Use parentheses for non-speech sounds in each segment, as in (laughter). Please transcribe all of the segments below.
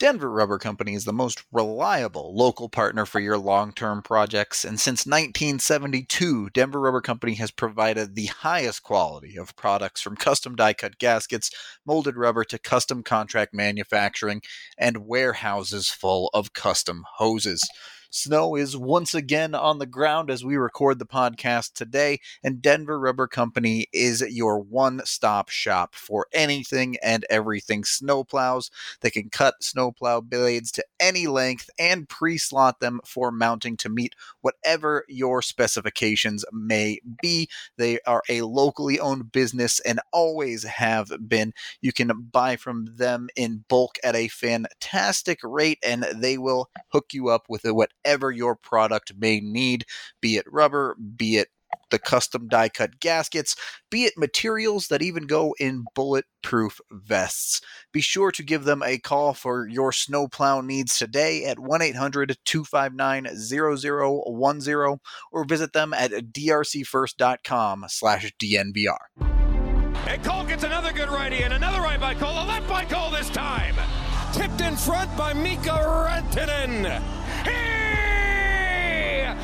Denver Rubber Company is the most reliable local partner for your long term projects, and since 1972, Denver Rubber Company has provided the highest quality of products from custom die cut gaskets, molded rubber to custom contract manufacturing, and warehouses full of custom hoses. Snow is once again on the ground as we record the podcast today, and Denver Rubber Company is your one stop shop for anything and everything snowplows. They can cut snowplow blades to any length and pre slot them for mounting to meet whatever your specifications may be. They are a locally owned business and always have been. You can buy from them in bulk at a fantastic rate, and they will hook you up with whatever your product may need, be it rubber, be it the custom die cut gaskets, be it materials that even go in bulletproof vests. Be sure to give them a call for your snowplow needs today at 1 800 259 0010 or visit them at drcfirst.com slash DNVR. And Cole gets another good righty and another right by Cole, a left by Cole this time. Tipped in front by Mikko Rantanen. He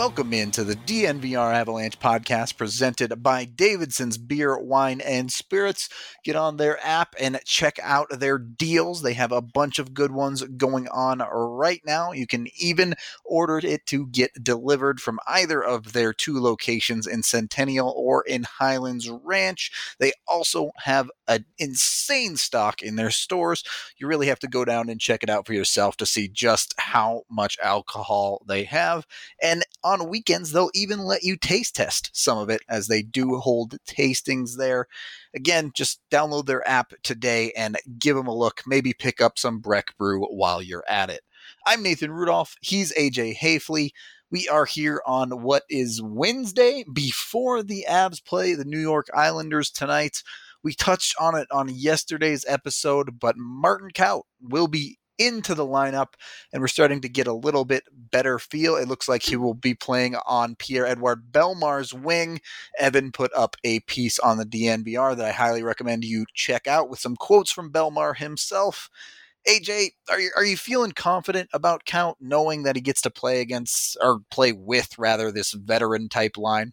Welcome into the DNVR Avalanche podcast presented by Davidson's Beer, Wine, and Spirits. Get on their app and check out their deals. They have a bunch of good ones going on right now. You can even order it to get delivered from either of their two locations in Centennial or in Highlands Ranch. They also have an insane stock in their stores. You really have to go down and check it out for yourself to see just how much alcohol they have. And on weekends, they'll even let you taste test some of it as they do hold tastings there. Again, just download their app today and give them a look. Maybe pick up some Breck Brew while you're at it. I'm Nathan Rudolph. He's AJ Hafley. We are here on what is Wednesday before the Abs play the New York Islanders tonight. We touched on it on yesterday's episode, but Martin Kaut will be into the lineup, and we're starting to get a little bit better feel. It looks like he will be playing on Pierre Edouard Bellemare's wing. Evan put up a piece on the DNVR that I highly recommend you check out with some quotes from Bellemare himself. AJ, are you are you feeling confident about Kaut, knowing that he gets to play against or play with rather this veteran type line?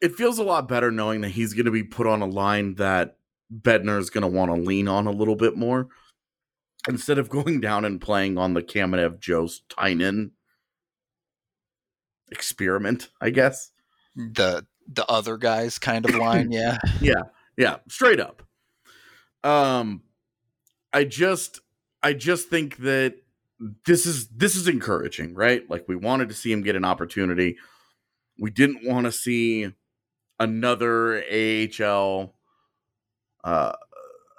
It feels a lot better knowing that he's going to be put on a line that Bednar is going to want to lean on a little bit more instead of going down and playing on the Kamenev Jost Tynan experiment, I guess. The the other guys kind of line, yeah. (laughs) yeah, yeah, straight up. Um I just I just think that this is this is encouraging, right? Like we wanted to see him get an opportunity. We didn't want to see another AHL uh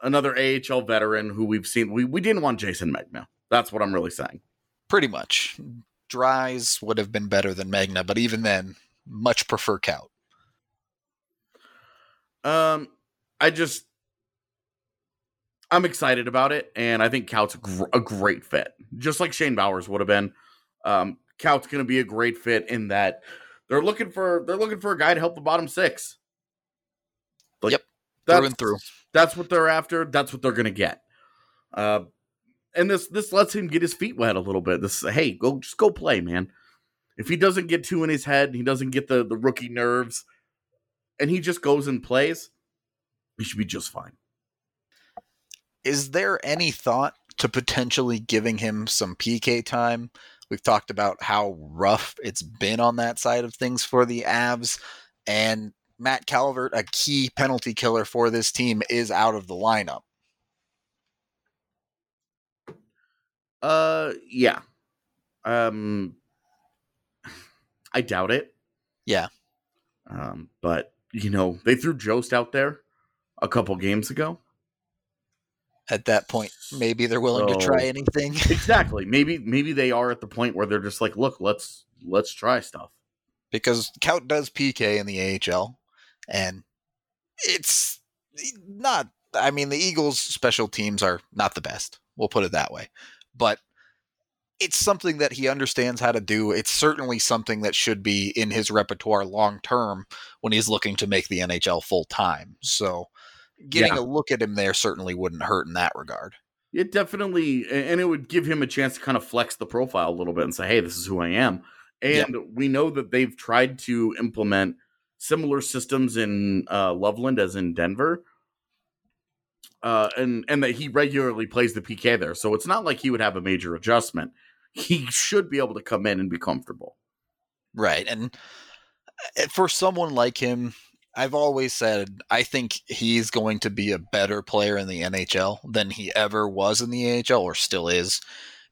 another AHL veteran who we've seen. We we didn't want Jayson Megna. That's what I'm really saying. Pretty much. Dries would have been better than Megna, but even then, much prefer Kaut. Um, I just I'm excited about it, and I think Kaut's a, gr- a great fit, just like Shane Bowers would have been. Um, Kaut's going to be a great fit in that they're looking for they're looking for a guy to help the bottom six. Like, yep, through and through. That's what they're after. That's what they're to get. Uh, and this this lets him get his feet wet a little bit. This hey, go just go play, man. If he doesn't get two in his head, he doesn't get the the rookie nerves, and he just goes and plays, he should be just fine. Is there any thought to potentially giving him some PK time? We've talked about how rough it's been on that side of things for the Avs, and Matt Calvert, a key penalty killer for this team, is out of the lineup. Uh, yeah. Um, I doubt it. Yeah. Um, but you know, they threw Jost out there a couple games ago. At that point, maybe they're willing to try anything. (laughs) Exactly. Maybe maybe they are at the point where they're just like, look, let's let's try stuff. because Kaut does PK in the AHL, and it's not. I mean, the Eagles' special teams are not the best. We'll put it that way, but it's something that he understands how to do. It's certainly something that should be in his repertoire long term when he's looking to make the NHL full time. So, getting Yeah. a look at him there certainly wouldn't hurt in that regard. It definitely, and it would give him a chance to kind of flex the profile a little bit and say, "Hey, this is who I am." And we know that they've tried to implement similar systems in uh, Loveland as in Denver, uh, and and that he regularly plays the PK there, so it's not like he would have a major adjustment. He should be able to come in and be comfortable. Right. And uh, for someone like him, I've always said I think he's going to be a better player in the NHL than he ever was in the AHL or still is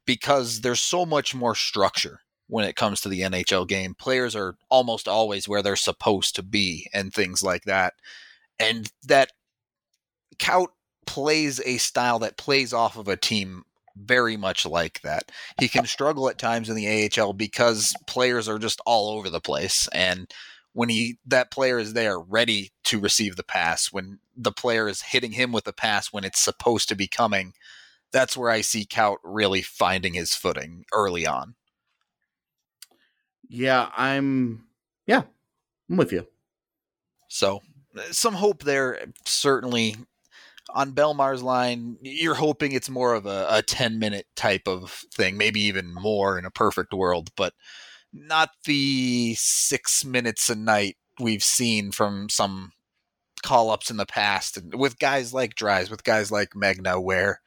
because there's so much more structure when it comes to the NHL game. Players are almost always where they're supposed to be and things like that. And that Kaut plays a style that plays off of a team very much like that. He can struggle at times in the AHL because players are just all over the place and when he that player is there ready to receive the pass when the player is hitting him with the pass when it's supposed to be coming that's where I see Kaut really finding his footing early on. Yeah, I'm. Yeah, I'm with you. So some hope there certainly on Bellemare's line you're hoping it's more of a, a 10 minute type of thing maybe even more in a perfect world but not the six minutes a night we've seen from some call ups in the past and with guys like Dries with guys like Megna where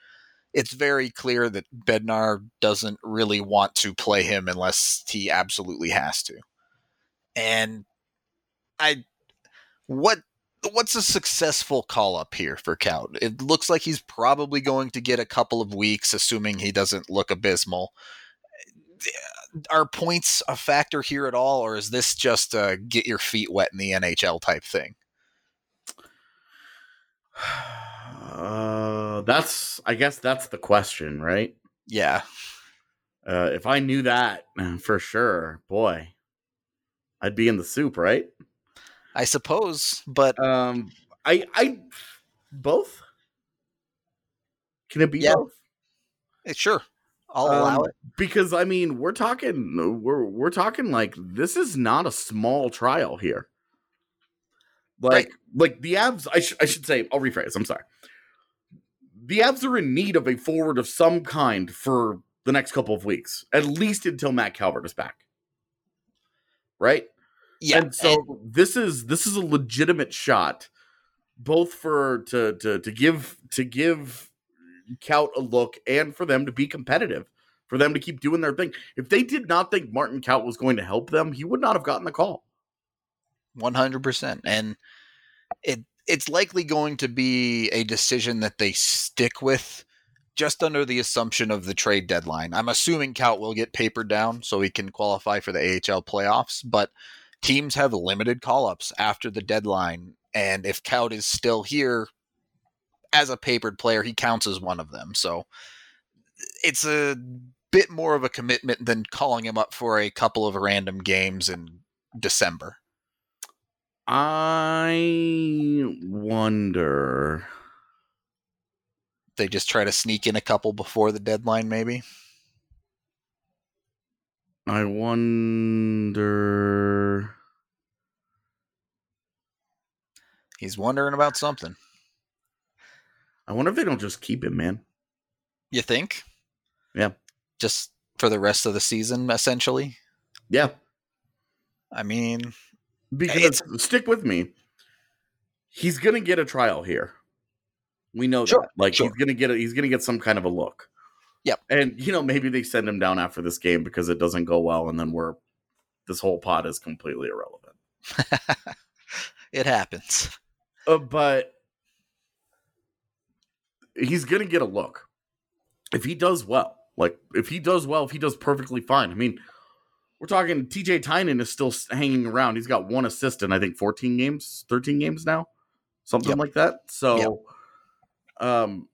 it's very clear that Bednar doesn't really want to play him unless he absolutely has to and I what what's a successful call up here for Kaut? It looks like he's probably going to get a couple of weeks, assuming he doesn't look abysmal. Are points a factor here at all, or is this just a get your feet wet in the NHL type thing? (sighs) (sighs) (sighs) Uh, that's. I guess that's the question, right? Yeah, Uh, if I knew that (laughs) for sure, boy, I'd be in the soup, right? I suppose, but Um, I, I, both. Can it be Yeah. both? eh, sure, I'll allow Um, it. because I mean, we're talking, we're we're talking like this is not a small trial here. Like, like the abs. I, sh- I should say. I'll rephrase. I'm sorry. The abs are in need of a forward of some kind for the next couple of weeks, at least until Matt Calvert is back. Right. Yeah, and so this is this is a legitimate shot both for to to to give to give Kaut a look and for them to be competitive for them to keep doing their thing if they did not think martin Kaut was going to help them he would not have gotten the call One hundred percent, and it it's likely going to be a decision that they stick with, just under the assumption of the trade deadline. I'm assuming Kaut will get papered down so he can qualify for the AHL playoffs, but teams have limited call ups after the deadline, and if Kaut is still here as a papered player, he counts as one of them. So it's a bit more of a commitment than calling him up for a couple of random games in December. I wonder they just try to sneak in a couple before the deadline maybe? I wonder he's wondering about something. I wonder if they don't just keep him man. You think? Yeah. just for the rest of the season essentially? Yeah. I mean because stick with me. He's gonna get a trial here. We know Sure, that. Like sure. he's gonna get a, he's gonna get some kind of a look. Yep. and you know maybe they send him down after this game because it doesn't go well and then we're this whole pot is completely irrelevant. (laughs) It happens. Uh, but he's gonna get a look. If he does well like if he does well if he does perfectly fine i mean we're talking TJ Tynan is still hanging around. He's got one assist in I think 14 games, 13 games now, something yep. like that. So, yep. um,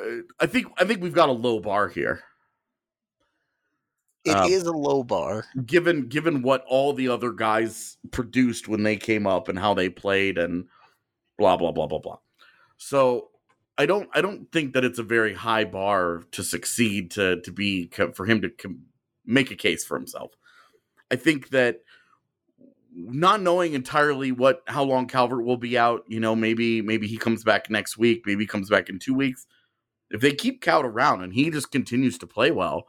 uh, I think I think we've got a low bar here. It um, is a low bar, given given what all the other guys produced when they came up and how they played and blah blah blah blah blah. So I don't I don't think that it's a very high bar to succeed to to be for him to make a case for himself. I think that not knowing entirely what how long Calvert will be out, you know, maybe maybe he comes back next week, maybe he comes back in 2 weeks. If they keep Cal around and he just continues to play well,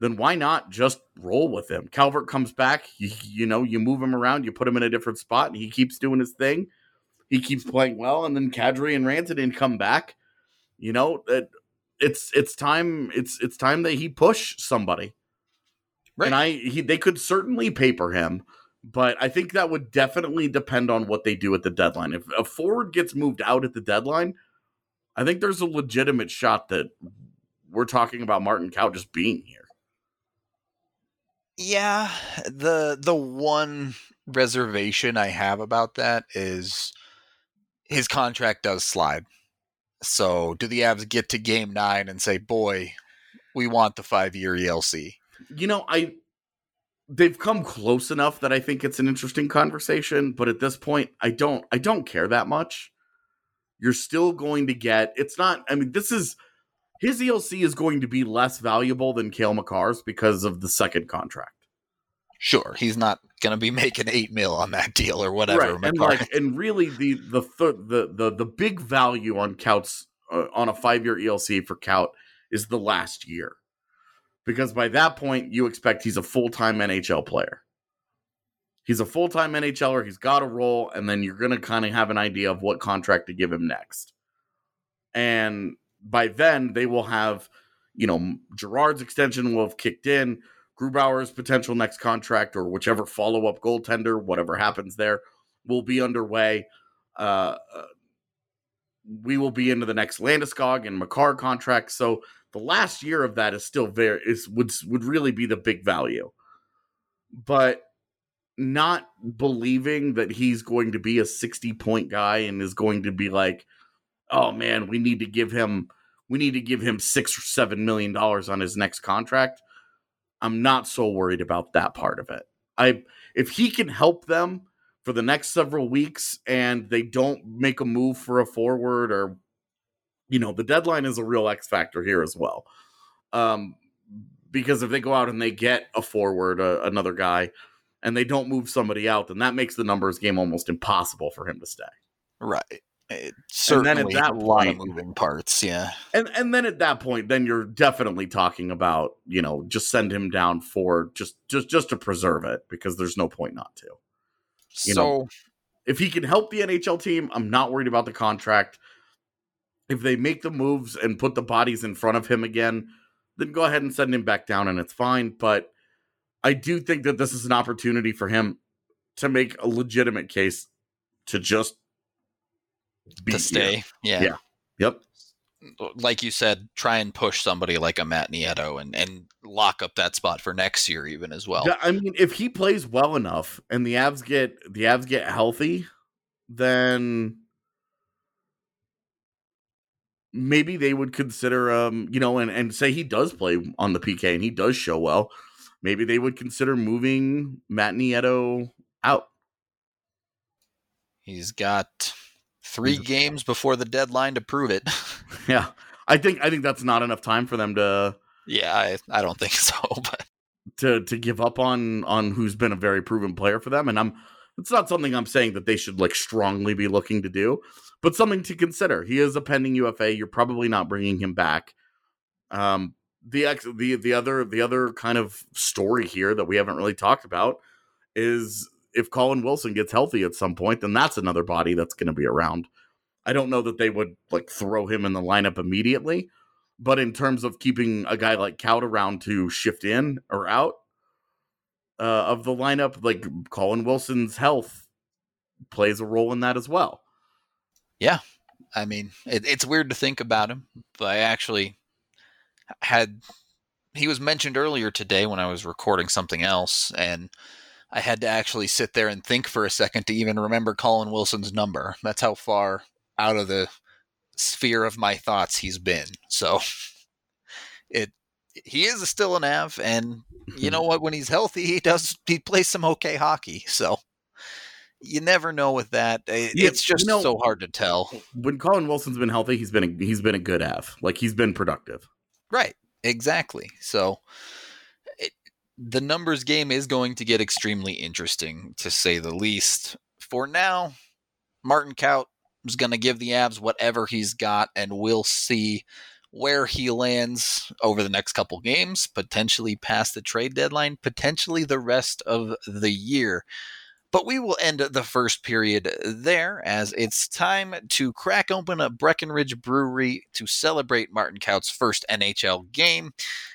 then why not just roll with him? Calvert comes back, you, you know, you move him around, you put him in a different spot, and he keeps doing his thing. He keeps playing well, and then Kadri and Rantanen come back. You know, it, it's it's time it's it's time that he push somebody. Right. And I he they could certainly paper him, but I think that would definitely depend on what they do at the deadline. If a forward gets moved out at the deadline, I think there's a legitimate shot that we're talking about Martin Kaut just being here. Yeah, the the one reservation I have about that is his contract does slide. So, do the Avs get to game 9 and say, "Boy, we want the 5-year ELC?" You know, I they've come close enough that I think it's an interesting conversation, but at this point, I don't I don't care that much. You're still going to get it's not I mean, this is his ELC is going to be less valuable than Cale Makar's because of the second contract. Sure, he's not going to be making eight mil on that deal or whatever. Right. And like, and really, the the th- the the the big value on Kaut's uh, on a five year ELC for Kaut is the last year, because by that point you expect he's a full time NHL player. He's a full time NHLer. He's got a role, and then you're going to kind of have an idea of what contract to give him next. And by then they will have, you know, Girard's extension will have kicked in. Grubauer's potential next contract or whichever follow up goaltender, whatever happens there, will be underway. Uh, uh, we will be into the next Landeskog and Makar contract. So the last year of that is still very is would would really be the big value. But not believing that he's going to be a 60 point guy and is going to be like oh man, we need to give him we need to give him six or seven million dollars on his next contract. I'm not so worried about that part of it. I if he can help them for the next several weeks and they don't make a move for a forward or you know, the deadline is a real X factor here as well. Um because if they go out and they get a forward, uh, another guy, and they don't move somebody out, then that makes the numbers game almost impossible for him to stay. Right. It certainly and then at that a point, lot of moving parts, yeah. And and then at that point, then you're definitely talking about you know just send him down for just just just to preserve it because there's no point not to. You so know, if he can help the NHL team, I'm not worried about the contract. If they make the moves and put the bodies in front of him again, then go ahead and send him back down and it's fine. But I do think that this is an opportunity for him to make a legitimate case to just to stay. Yeah. Yeah. Yep. Like you said, try and push somebody like a Matt Nieto and, and lock up that spot for next year even as well. Yeah, I mean, if he plays well enough and the Avs get the Avs get healthy, then maybe they would consider um, you know, and, and say he does play on the PK and he does show well. Maybe they would consider moving Matt Nieto out. He's got three games before the deadline to prove it. (laughs) yeah, I think I think that's not enough time for them to. Yeah, I, I don't think (laughs) so. But to to give up on on who's been a very proven player for them, and I'm it's not something I'm saying that they should like strongly be looking to do, but something to consider. He is a pending UFA. You're probably not bringing him back. Um, the ex the the other the other kind of story here that we haven't really talked about is if Colin Wilson gets healthy at some point, then that's another body that's going to be around. I don't know that they would like throw him in the lineup immediately, but in terms of keeping a guy like Kaut around to shift in or out uh, of the lineup, like Colin Wilson's health plays a role in that as well. Yeah, I mean, it, it's weird to think about him, but I actually had he was mentioned earlier today when I was recording something else, and I had to actually sit there and think for a second to even remember Colin Wilson's number. That's how far out of the sphere of my thoughts he's been. So it he is still an Av, and you know (laughs) what? When he's healthy, he does he plays some okay hockey. So you never know with that. It's Yeah, just you know- so hard to tell. When Colin Wilson's been healthy, he's been a, he's been a good Av. Like he's been productive. Right. Exactly. So it, the numbers game is going to get extremely interesting, to say the least. For now, Martin Kaut is going to give the Avs whatever he's got, and we'll see where he lands over the next couple games, potentially past the trade deadline, potentially the rest of the year. But we will end the first period there as it's time to crack open a Breckenridge Brewery to celebrate Martin Kaut's first NHL game.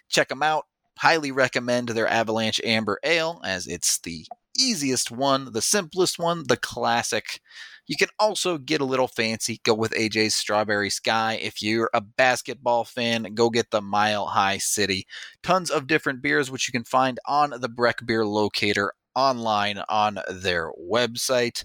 Check them out. Highly recommend their Avalanche Amber Ale as it's the easiest one, the simplest one, the classic. You can also get a little fancy, go with AJ's Strawberry Sky. If you're a basketball fan, go get the Mile High City. Tons of different beers, which you can find on the Breck Beer Locator online on their website.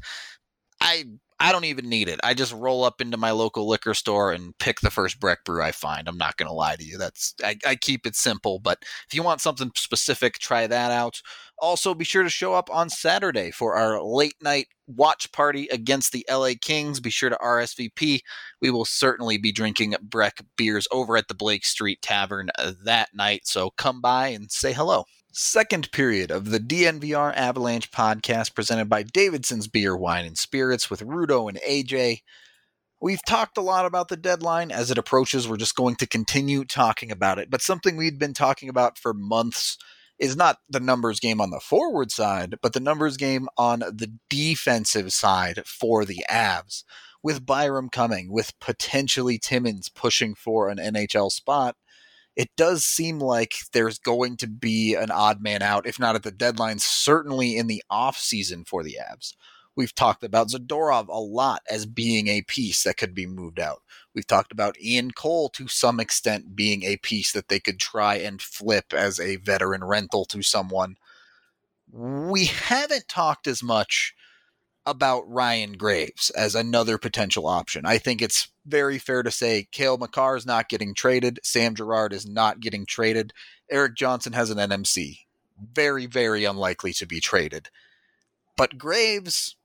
I I don't even need it. I just roll up into my local liquor store and pick the first Breck brew I find. I'm not going to lie to you. That's I, I keep it simple. But if you want something specific, try that out. Also, be sure to show up on Saturday for our late night watch party against the LA Kings. Be sure to RSVP. We will certainly be drinking Breck beers over at the Blake Street Tavern uh, that night. So come by and say hello. Second period of the DNVR Avalanche podcast presented by Davidson's Beer, Wine, and Spirits with Rudo and AJ. We've talked a lot about the deadline. As it approaches, we're just going to continue talking about it. But something we'd been talking about for months is not the numbers game on the forward side, but the numbers game on the defensive side for the Avs. With Byram coming, with potentially Timmins pushing for an NHL spot, it does seem like there's going to be an odd man out, if not at the deadline, certainly in the off season for the Avs. We've talked about Zadorov a lot as being a piece that could be moved out. We've talked about Ian Cole to some extent being a piece that they could try and flip as a veteran rental to someone. We haven't talked as much about Ryan Graves as another potential option. I think it's very fair to say Cale Makar is not getting traded. Sam Girard is not getting traded. Erik Johnson has an NMC. Very, very unlikely to be traded. But Graves,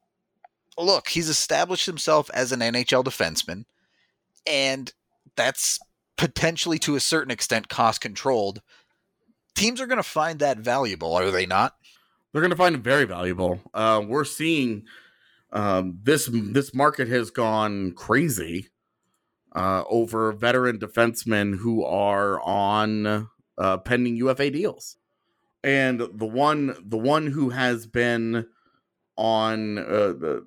look, he's established himself as an NHL defenseman, and that's potentially to a certain extent cost controlled. Teams are going to find that valuable, are they not? They're going to find it very valuable. Uh, we're seeing um, this this market has gone crazy uh, over veteran defensemen who are on uh, pending UFA deals, and the one the one who has been on uh, the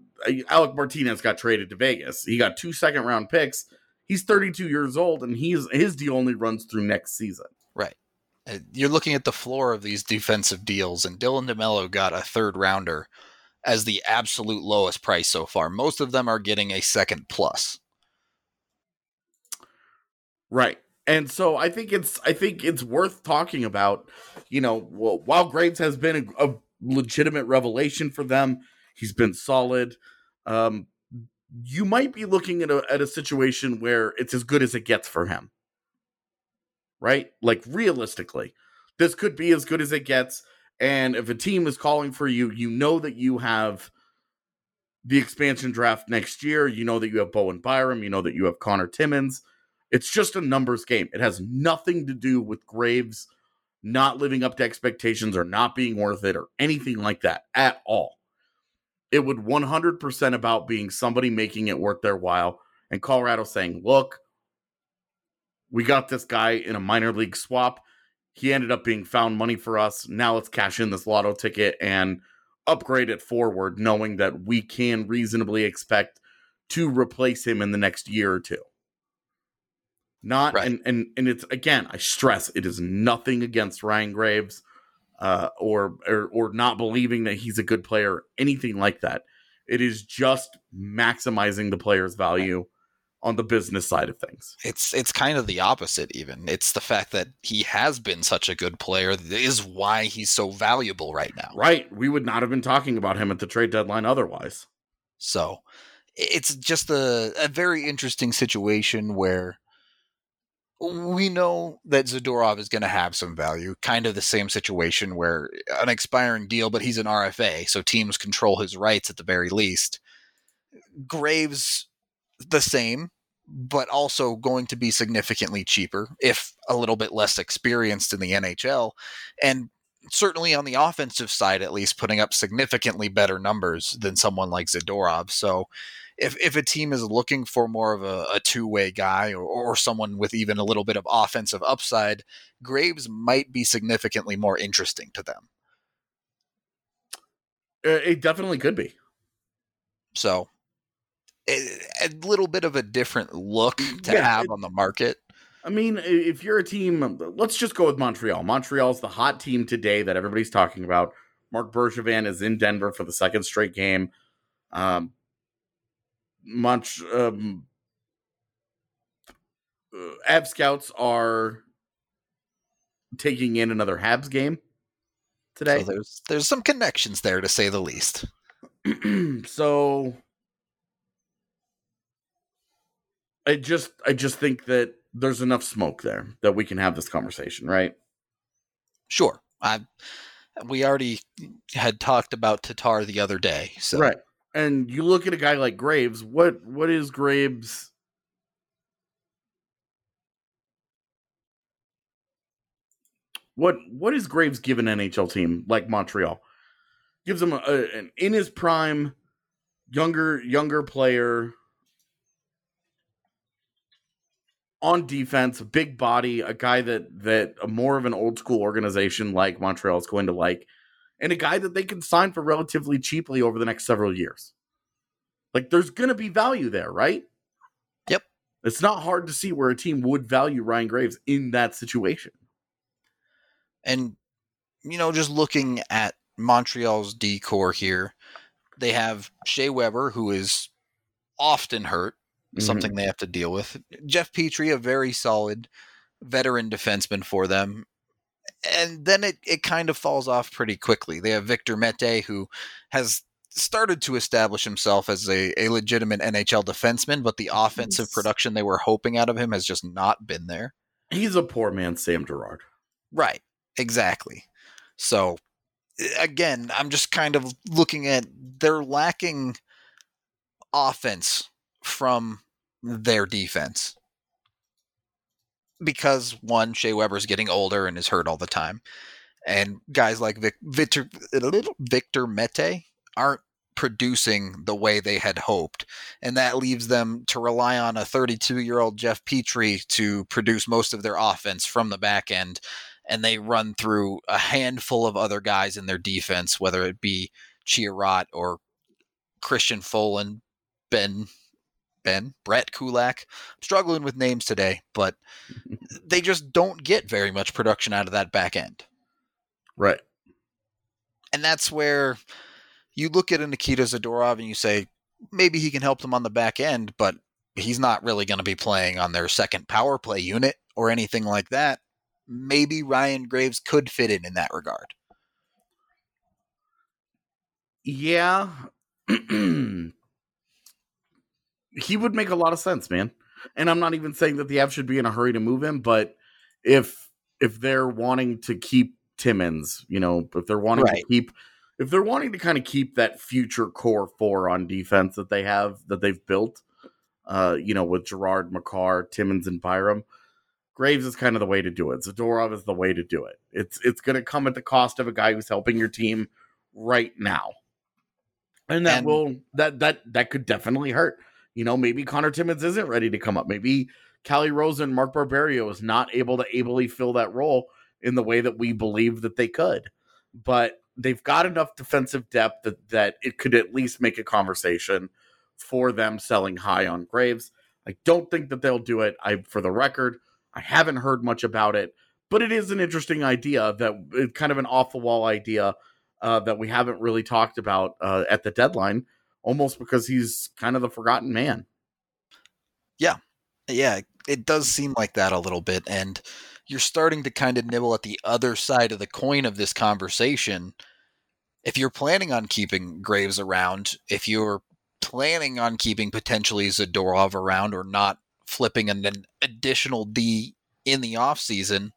Alec Martinez got traded to Vegas. He got two second round picks. He's 32 years old, and he's his deal only runs through next season. Right. Uh, You're looking at the floor of these defensive deals, and Dylan DeMelo got a third rounder as the absolute lowest price so far. Most of them are getting a second plus. Right. And so I think it's I think it's worth talking about. You know, while Graves has been a, a legitimate revelation for them, he's been solid. Um, you might be looking at a at a situation where it's as good as it gets for him. Right? Like realistically, this could be as good as it gets. And if a team is calling for you, you know that you have the expansion draft next year. You know that you have Bowen Byram. You know that you have Connor Timmins. It's just a numbers game. It has nothing to do with Graves not living up to expectations or not being worth it or anything like that at all. It would 100% about being somebody making it worth their while and Colorado saying, look, we got this guy in a minor league swap. He ended up being found money for us. Now let's cash in this lotto ticket and upgrade it forward, knowing that we can reasonably expect to replace him in the next year or two. Not Right. and and and it's again, I stress it is nothing against Ryan Graves, uh, or or or not believing that he's a good player, anything like that. It is just maximizing the player's value on the business side of things. It's it's kind of the opposite even. It's the fact that he has been such a good player that is why he's so valuable right now. Right. We would not have been talking about him at the trade deadline otherwise. So it's just a, a very interesting situation where we know that Zadorov is going to have some value. Kind of the same situation where uh, an expiring deal, but he's an RFA, so teams control his rights at the very least. Graves the same, but also going to be significantly cheaper, if a little bit less experienced in the NHL. And certainly on the offensive side, at least, putting up significantly better numbers than someone like Zadorov. So if, if a team is looking for more of a, a two way guy or, or someone with even a little bit of offensive upside, Graves might be significantly more interesting to them. Uh, it definitely could be. So a little bit of a different look to yeah, have it, on the market. I mean, if you're a team, let's just go with Montreal. Montreal's the hot team today that everybody's talking about. Marc Bergevin is in Denver for the second straight game. Um, Mont, um, uh, Ab Scouts are taking in another Habs game today. So there's there's some connections there to say the least. (clears throat) so I just I just think that there's enough smoke there that we can have this conversation, right? Sure. I we already had talked about Tatar the other day. So Right. And you look at a guy like Graves, what what is Graves What what is Graves given NHL team like Montreal? Gives him a, a, an in his prime younger younger player on defense, big body, a guy that that a more of an old school organization like Montreal is going to like, and a guy that they can sign for relatively cheaply over the next several years. Like there's going to be value there, right? Yep. It's not hard to see where a team would value Ryan Graves in that situation. And you know, just looking at Montreal's decor here, they have Shea Weber, who is often hurt mm-hmm. something they have to deal with. Jeff Petry, a very solid veteran defenseman for them. And then it, it kind of falls off pretty quickly. They have Victor Mete, who has started to establish himself as a, a legitimate NHL defenseman, but the offensive He's, production they were hoping out of him has just not been there. He's a poor man, Sam Girard. Right, exactly. So, again, I'm just kind of looking at they're lacking offense from their defense. Because one, Shea Weber's getting older and is hurt all the time. And guys like Vic, Victor, Victor Mete aren't producing the way they had hoped. And that leaves them to rely on a 32 year old Jeff Petry to produce most of their offense from the back end. And they run through a handful of other guys in their defense, whether it be Chiarot or Christian Folin, Ben Ben, Brett Kulak. I'm struggling with names today, but (laughs) they just don't get very much production out of that back end. Right. And that's where you look at a Nikita Zadorov and you say, maybe he can help them on the back end, but he's not really going to be playing on their second power play unit or anything like that. Maybe Ryan Graves could fit in in that regard. Yeah. (clears throat) he would make a lot of sense, man. And I'm not even saying that the Avs should be in a hurry to move him, but if if they're wanting to keep Timmins, you know, if they're wanting right. to keep if they're wanting to kind of keep that future core four on defense that they have that they've built, uh, you know, with Girard, Makar, Timmins, and Byram, Graves is kind of the way to do it. Zadorov is the way to do it. It's it's going to come at the cost of a guy who's helping your team right now, and that and, will that that that could definitely hurt. You know, maybe Connor Timmins isn't ready to come up. Maybe Calle Rosen, Mark Barberio is not able to ably fill that role in the way that we believe that they could. But they've got enough defensive depth that, that it could at least make a conversation for them selling high on Graves. I don't think that they'll do it. I, for the record, I haven't heard much about it, but it is an interesting idea that kind of an off the wall idea uh, that we haven't really talked about uh, at the deadline almost because he's kind of the forgotten man. Yeah, Yeah. it does seem like that a little bit. And you're starting to kind of nibble at the other side of the coin of this conversation. If you're planning on keeping Graves around, if you're planning on keeping potentially Zadorov around or not flipping an, additional D in the offseason,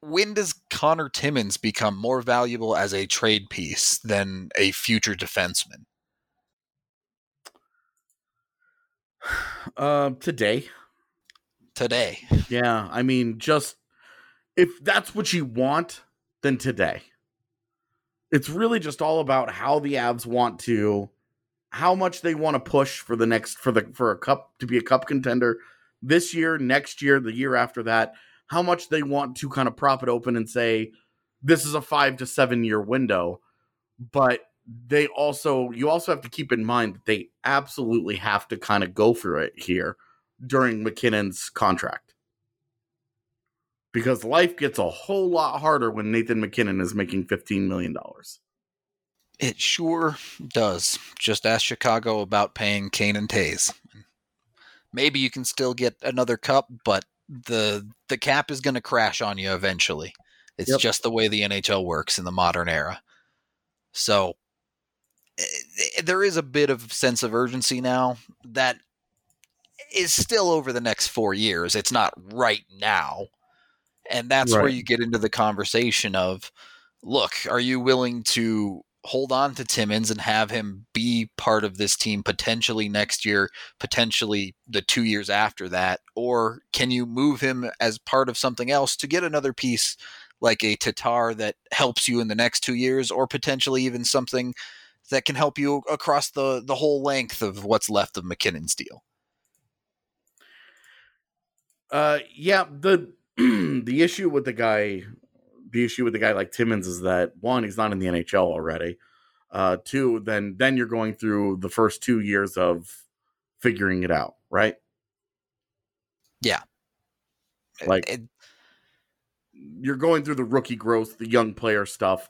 when does Connor Timmins become more valuable as a trade piece than a future defenseman? Uh, today. Today. Yeah, I mean, just if that's what you want, then today. It's really just all about how the Avs want to, how much they want to push for the next for the for a cup to be a cup contender this year, next year, the year after that. How much they want to kind of prop it open and say this is a five to seven year window, but they also you also have to keep in mind that they absolutely have to kind of go for it here during MacKinnon's contract. Because life gets a whole lot harder when Nathan McKinnon is making $15 million. It sure does. Just ask Chicago about paying Kane and Toews. Maybe you can still get another cup, but the the cap is going to crash on you eventually. It's Yep. just the way the NHL works in the modern era. So Eh, there is a bit of sense of urgency now that is still over the next 4 years. It's not right now. And that's where you get into the conversation of look, are you willing to hold on to Timmins and have him be part of this team potentially next year, potentially the two years after that? Or can you move him as part of something else to get another piece like a Tatar that helps you in the next two years, or potentially even something that can help you across the, the whole length of what's left of MacKinnon's deal? Uh, yeah, the (clears throat) the issue with the guy, the issue with the guy like Timmins is that one, he's not in the NHL already. Uh, two, then then you're going through the first two years of figuring it out, right? Yeah, like- It- You're going through the rookie growth, the young player stuff,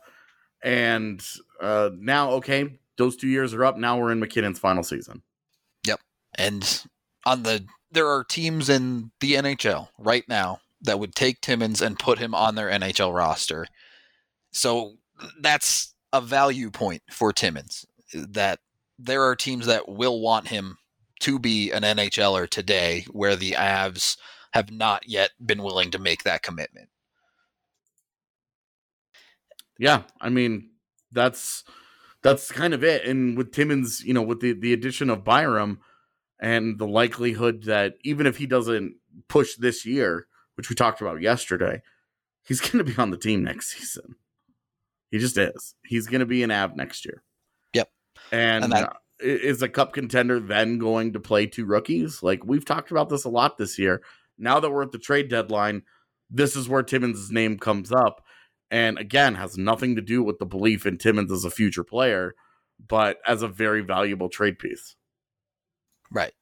and uh, now okay, those two years are up. Now we're in MacKinnon's final season. Yep. And on the there are teams in the NHL right now that would take Timmins and put him on their NHL roster. So that's a value point for Timmins that there are teams that will want him to be an NHLer today where the Avs have not yet been willing to make that commitment. Yeah, I mean that's that's kind of it. And with Timmins, you know, with the the addition of Byram and the likelihood that even if he doesn't push this year, which we talked about yesterday, he's (laughs) going to be on the team next season. He just is. He's going to be an Av next year. Yep. And, And that- uh, is a cup contender then going to play two rookies? Like we've talked about this a lot this year. Now that we're at the trade deadline, this is where Timmins' name comes up. And again, has nothing to do with the belief in Timmins as a future player, but as a very valuable trade piece. Right.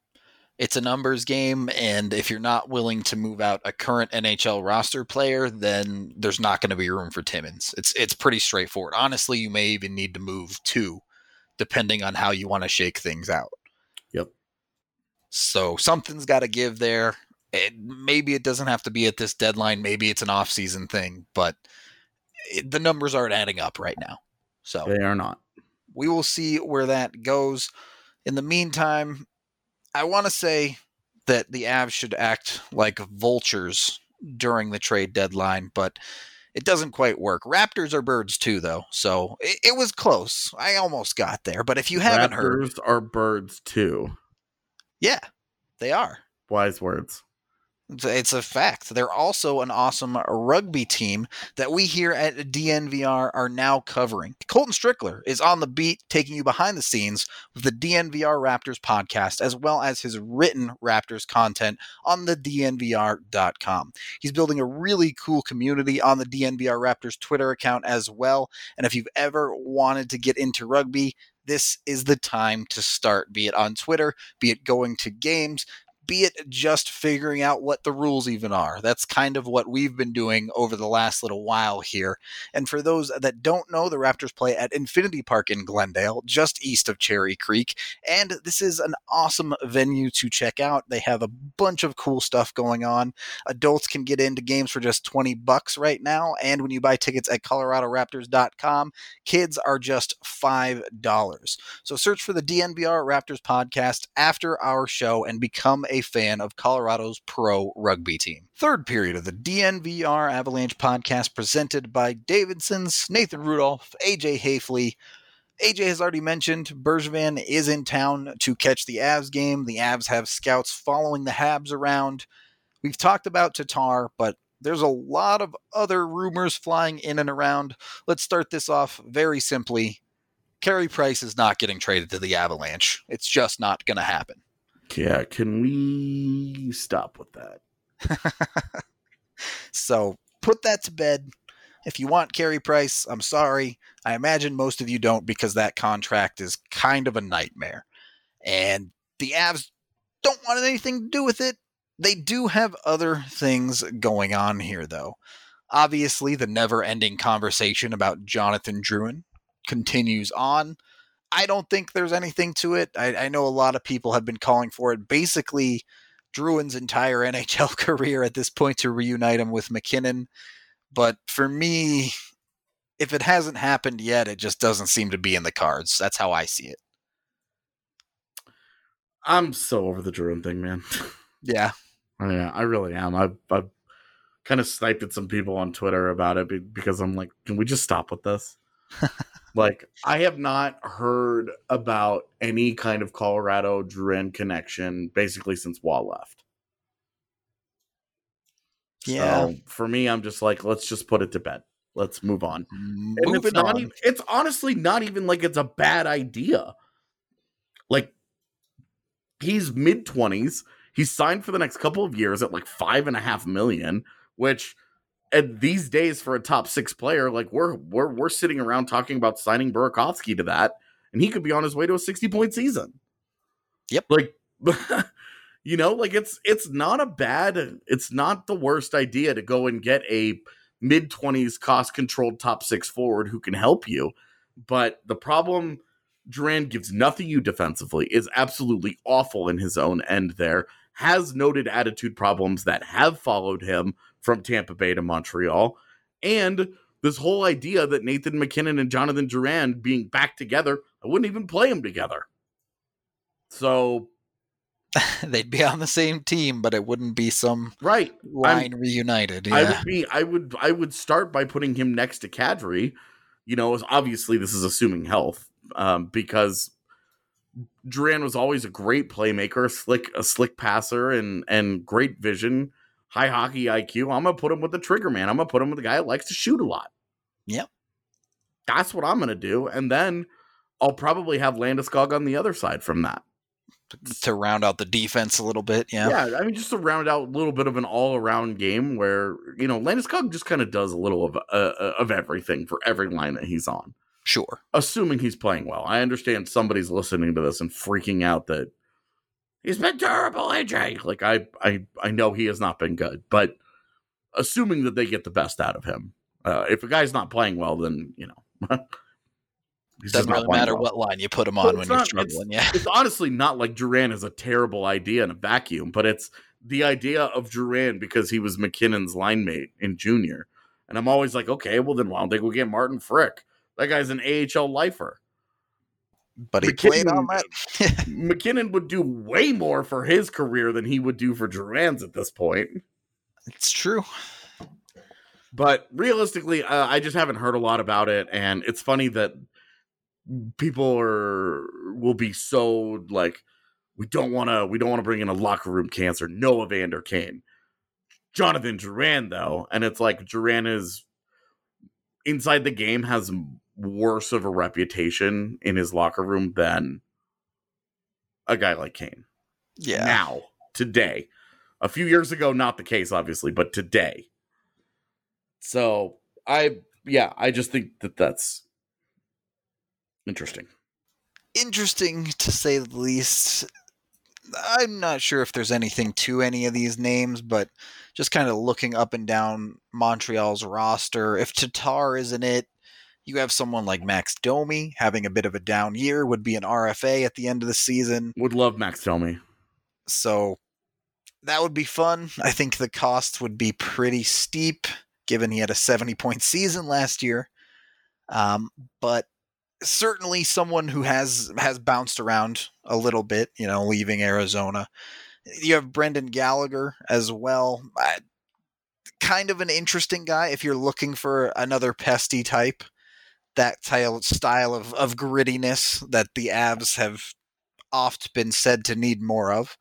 It's a numbers game, and if you're not willing to move out a current NHL roster player, then there's not going to be room for Timmins. It's it's pretty straightforward. Honestly, you may even need to move two, depending on how you want to shake things out. Yep. So something's got to give there. It, maybe it doesn't have to be at this deadline. Maybe it's an off-season thing, but the numbers aren't adding up right now. So They are not. we will see where that goes. In the meantime, I want to say that the Avs should act like vultures during the trade deadline, but it doesn't quite work. Raptors are birds too, though, so it, it was close. I almost got there, but if you haven't heard, Raptors are birds too. yeah, they are. Wise words. It's a- fact. They're also an awesome rugby team that we here at DNVR are now covering. Colton Strickler is on the beat, taking you behind the scenes with the DNVR Raptors podcast, as well as his written Raptors content on the DNVR.com. He's building a really cool community on the DNVR Raptors Twitter account as well. And if you've ever wanted to get into rugby, this is the time to start, be it on Twitter, be it going to games albeit just figuring out what the rules even are. That's kind of what we've been doing over the last little while here. And for those that don't know, the Raptors play at Infinity Park in Glendale, just east of Cherry Creek. And this is an awesome venue to check out. They have a bunch of cool stuff going on. Adults can get into games for just 20 bucks right now. And when you buy tickets at coloradoraptors.com, kids are just $5. So search for the DNVR Raptors podcast after our show and become a fan of Colorado's pro rugby team. Third period of the DNVR Avalanche podcast presented by Davidson's, Nathan Rudolph, AJ Haefele. AJ has already mentioned Bergevin is in town to catch the Avs game. The Avs have scouts following the Habs around. We've talked about Tatar, but there's a lot of other rumors flying in and around. Let's start this off very simply. Carey Price is not getting traded to the Avalanche. It's just not going to happen. Yeah, can we stop with that? (laughs) so put that to bed. If you want Carey Price, I'm sorry. I imagine most of you don't because that contract is kind of a nightmare. And the Avs don't want anything to do with it. They do have other things going on here, though. Obviously, the never ending conversation about Jonathan Drouin continues on. I don't think there's anything to it. I, I, know a lot of people have been calling for it. Basically, Drouin's entire (laughs) NHL career at this point to reunite him with MacKinnon. But for me, if it hasn't happened yet, it just doesn't seem to be in the cards. That's how I see it. I'm so over the Drouin thing, man. (laughs) Yeah. yeah, I really am. I've, I've kind of sniped at some people on Twitter about it because I'm like, can we just stop with this? (laughs) Like, I have not heard about any kind of Colorado Drouin connection basically since Wall left. Yeah. So for me, I'm just like, let's just put it to bed. Let's move on. and it's not even, it's honestly not even like it's a bad idea. Like he's mid twenties. He's signed for the next couple of years at like five and a half million, which and these days for a top six player, like we're we're we're sitting around talking about signing Burakovsky to that, and he could be on his way to a sixty point season. Yep. Like, (laughs) you know, like it's it's not a bad, it's not the worst idea to go and get a mid twenties cost controlled top six forward who can help you. But the problem Drouin gives nothing you defensively is absolutely awful in his own end. There has noted attitude problems that have followed him from Tampa Bay to Montreal. And this whole idea that Nathan MacKinnon and Jonathan Drouin being back together, I wouldn't even play them together. So (laughs) they'd be on the same team, but it wouldn't be some right line I'm, reunited. Yeah. I would be I would I would start by putting him next to Kadri. You know, obviously this is assuming health, um, because Drouin was always a great playmaker, slick a slick passer and and great vision high hockey IQ. I'm gonna put him with the trigger man. I'm gonna put him with the guy that likes to shoot a lot. Yep. That's what I'm gonna do. And then I'll probably have Landeskog on the other side from that. To round out the defense a little bit, yeah. Yeah, I mean, just to round out a little bit of an all-around game where you know Landeskog just kind of does a little of uh, uh, of everything for every line that he's on. Sure, assuming he's playing well. I understand somebody's listening to this and freaking out that he's been terrible, AJ. Like I, I, I know he has not been good, but assuming that they get the best out of him, uh, if a guy's not playing well, then you know. (laughs) It doesn't really matter well. what line you put him on when not, you're struggling. It's, yeah, it's honestly not like Drouin is a terrible idea in a vacuum, but it's the idea of Drouin because he was MacKinnon's line mate in junior. And I'm always like, okay, well then why don't they go get Martin Frk? That guy's an AHL lifer but he MacKinnon, played on that. MacKinnon would do way more for his career than he would do for Drouin's at this point. It's true. But realistically, uh, I just haven't heard a lot about it, and it's funny that people are will be so like we don't want to we don't want to bring in a locker room cancer. Noah Vander Kane, Jonathan Drouin though, and it's like Drouin is inside the game has worse of a reputation in his locker room than a guy like Kane. Yeah. Now, today. A few years ago, not the case, obviously, but today. So I, yeah, I just think that that's interesting. Interesting to say the least. I'm not sure if there's anything to any of these names, but just kind of looking up and down Montreal's roster, if Tatar isn't it, you have someone like Max Domi having a bit of a down year, would be an RFA at the end of the season. Would love Max Domi. So that would be fun. I think the cost would be pretty steep given he had a 70 point season last year. Um, but certainly someone who has has bounced around a little bit, you know, leaving Arizona. You have Brendan Gallagher as well. I, kind of an interesting guy if you're looking for another pesty type. That style of, of grittiness that the Avs have oft been said to need more of.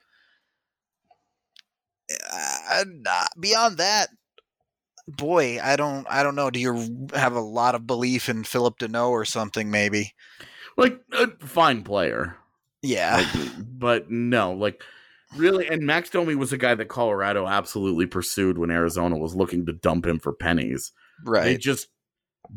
Uh, beyond that, boy, I don't, I don't know. Do you have a lot of belief in Phillip Danault or something? Maybe, like a fine player, yeah, like, but no, like really. And Max Domi was a guy that Colorado absolutely pursued when Arizona was looking to dump him for pennies. Right, they just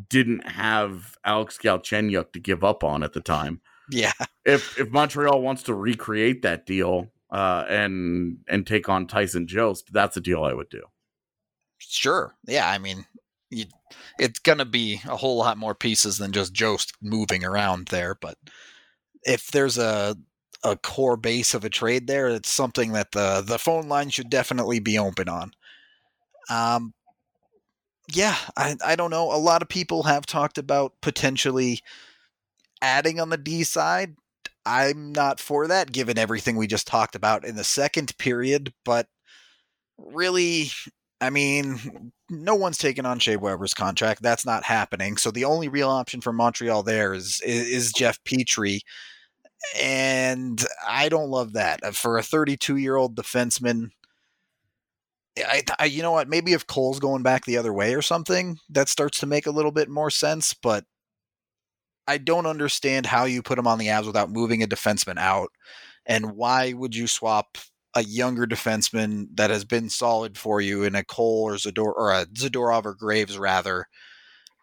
didn't have Alex Galchenyuk to give up on at the time. Yeah, if if Montreal wants to recreate that deal uh, and and take on Tyson Jost, that's a deal I would do. Sure. Yeah. I mean, you, it's going to be a whole lot more pieces than just Jost moving around there. But if there's a a core base of a trade there, it's something that the the phone line should definitely be open on. Um, yeah, I I don't know. A lot of people have talked about potentially adding on the D side. I'm not for that, given everything we just talked about in the second period. But really, I mean, no one's taken on Shea Weber's contract. That's not happening. So the only real option for Montreal there is is, is Jeff Petry, and I don't love that uh, for a 32 year old defenseman. I, I, you know what? Maybe if Cole's going back the other way or something, that starts to make a little bit more sense. But I don't understand how you put him on the Avs without moving a defenseman out, and why would you swap a younger defenseman that has been solid for you in a Cole or Zador or a Zadorov or Graves rather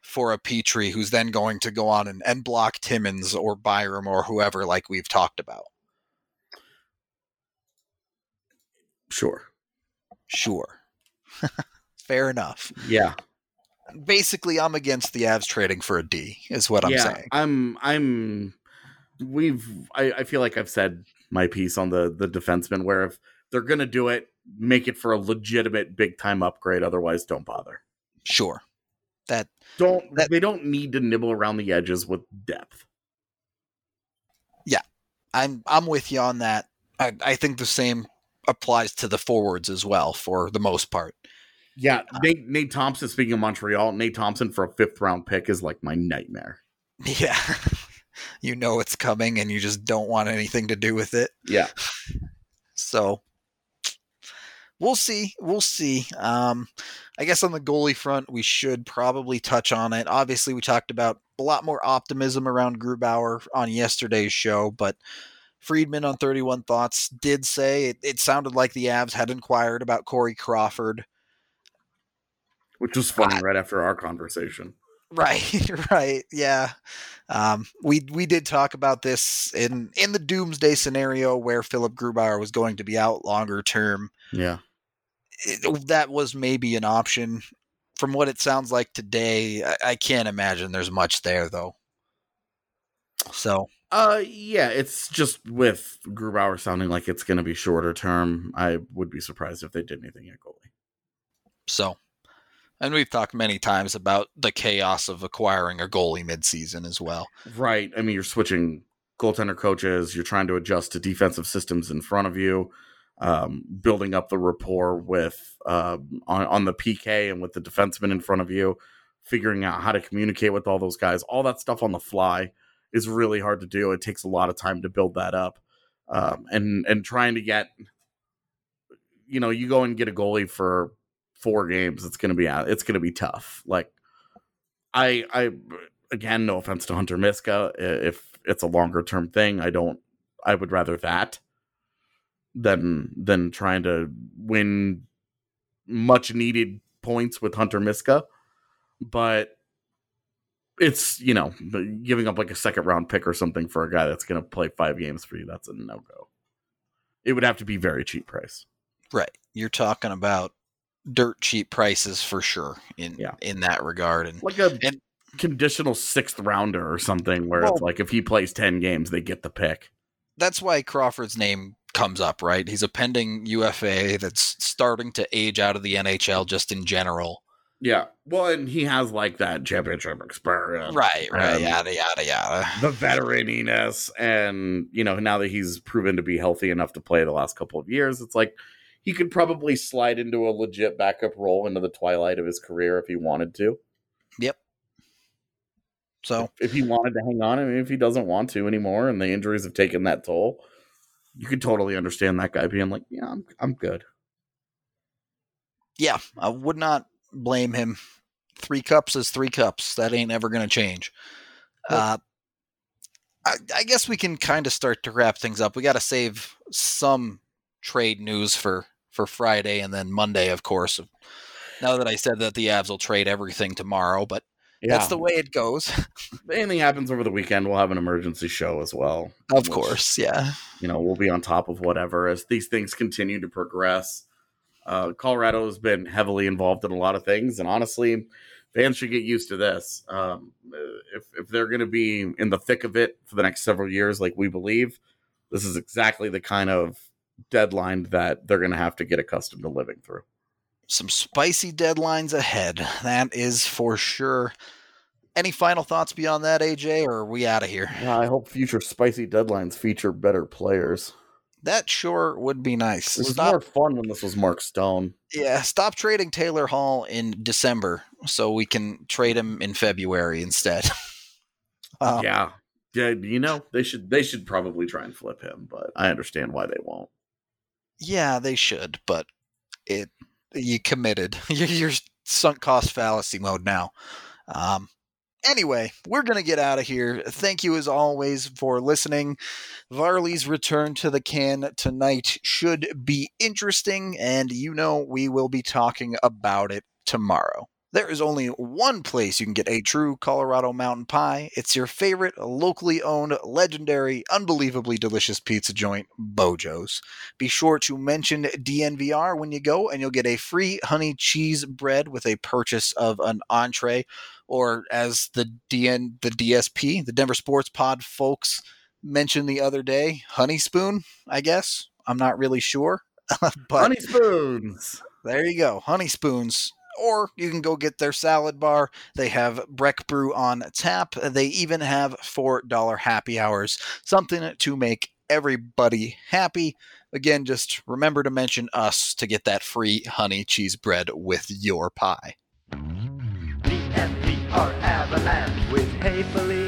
for a Petry who's then going to go on and, and block Timmins or Byram or whoever like we've talked about. Sure. Sure. (laughs) Fair enough. Yeah. Basically, I'm against the Avs trading for a D, is what I'm yeah, saying. I'm I'm we've I, I feel like I've said my piece on the the defenseman where if they're gonna do it, make it for a legitimate big time upgrade. Otherwise, don't bother. Sure. That don't that, they don't need to nibble around the edges with depth. Yeah. I'm I'm with you on that. I, I think the same applies to the forwards as well for the most part. Yeah, Nate, Nate Thompson. Speaking of Montreal, Nate Thompson for a fifth round pick is like my nightmare. Yeah, (laughs) you know it's coming and you just don't want anything to do with it. Yeah. (laughs) So we'll see. We'll see. Um, I guess on the goalie front, we should probably touch on it. Obviously, we talked about a lot more optimism around Grubauer on yesterday's show, but Friedman on 31 Thoughts did say it, it sounded like the Avs had inquired about Corey Crawford. Which was funny right after our conversation. (laughs) Right, right, yeah. Um, we we did talk about this in in the doomsday scenario where Philipp Grubauer was going to be out longer term. Yeah, it, that was maybe an option. From what it sounds like today, I, I can't imagine there's much there though. So, uh, yeah, it's just with Grubauer sounding like it's going to be shorter term. I would be surprised if they did anything at goalie. So, and we've talked many times about the chaos of acquiring a goalie midseason as well. Right. I mean, you're switching goaltender coaches, you're trying to adjust to defensive systems in front of you, um, building up the rapport with uh, on, on the PK and with the defenseman in front of you, figuring out how to communicate with all those guys. All that stuff on the fly is really hard to do. It takes a lot of time to build that up. Um, and and trying to get you know, you go and get a goalie for four games, it's gonna be it's gonna be tough. Like I I again, no offense to Hunter Miska, if it's a longer term thing, I don't I would rather that than than trying to win much needed points with Hunter Miska. But it's you know giving up like a second round pick or something for a guy that's going to play five games for you. That's a no go. it would have to be very cheap price. Right. You're talking about dirt cheap prices for sure in Yeah. in that regard. And Like a And- conditional sixth rounder or something where it's like if he plays 10 games, they get the pick. that's why Crawford's name comes up, right? He's a pending UFA that's starting to age out of the NHL just in general. Yeah. Well, and he has like that championship experience. Right, right, yada yada yada. The veteraniness. And, you know, now that he's proven to be healthy enough to play the last couple of years, it's like he could probably slide into a legit backup role into the twilight of his career if he wanted to. Yep. So if he wanted to hang on, I mean, if he doesn't want to anymore, and the injuries have taken that toll, you could totally understand that guy being like, "Yeah, I'm, I'm good." yeah, I would not blame him. Three cups is three cups. That ain't ever going to change. Uh, I, I guess we can kind of start to wrap things up. We got to save some trade news for for Friday and then Monday, of course. Now that I said that the Avs will trade everything tomorrow, but Yeah, that's the way it goes. if anything happens over the weekend, we'll have an emergency show as well. of which, course, yeah. you know we'll be on top of whatever as these things continue to progress. Uh, Colorado has been heavily involved in a lot of things, and honestly, fans should get used to this. Um, if if they're going to be in the thick of it for the next several years, like we believe, this is exactly the kind of deadline that they're going to have to get accustomed to living through. Some spicy deadlines ahead. That is for sure. Any final thoughts beyond that, AJ, or are we out of here? Yeah, I hope future spicy deadlines feature better players. That sure would be nice. It was Stop, more fun when this was Mark Stone. yeah, stop trading Taylor Hall in December so we can trade him in February instead. (laughs) Um, yeah, yeah. You know they should they should probably try and flip him, but I understand why they won't. yeah, they should, but it you committed. (laughs) You're, you're sunk cost fallacy mode now. Um, anyway, we're gonna get out of here. Thank you as always for listening. Varley's return to the can tonight should be interesting, and you know we will be talking about it tomorrow. There is only one place you can get a true Colorado mountain pie. It's your favorite locally owned, legendary, unbelievably delicious pizza joint, Beau Jo's. Be sure to mention DNVR when you go, and you'll get a free honey cheese bread with a purchase of an entree, or as the DN the DSP, the Denver Sports Pod folks mentioned the other day, honey spoon. I guess I'm not really sure, (laughs) but Honey spoons. there you go, honey spoons. Or you can go get their salad bar. They have Breck Brew on tap. They even have $4 happy hours, something to make everybody happy. Again, just remember to mention us to get that free honey cheese bread with your pie. DNVR Avalanche with Haefele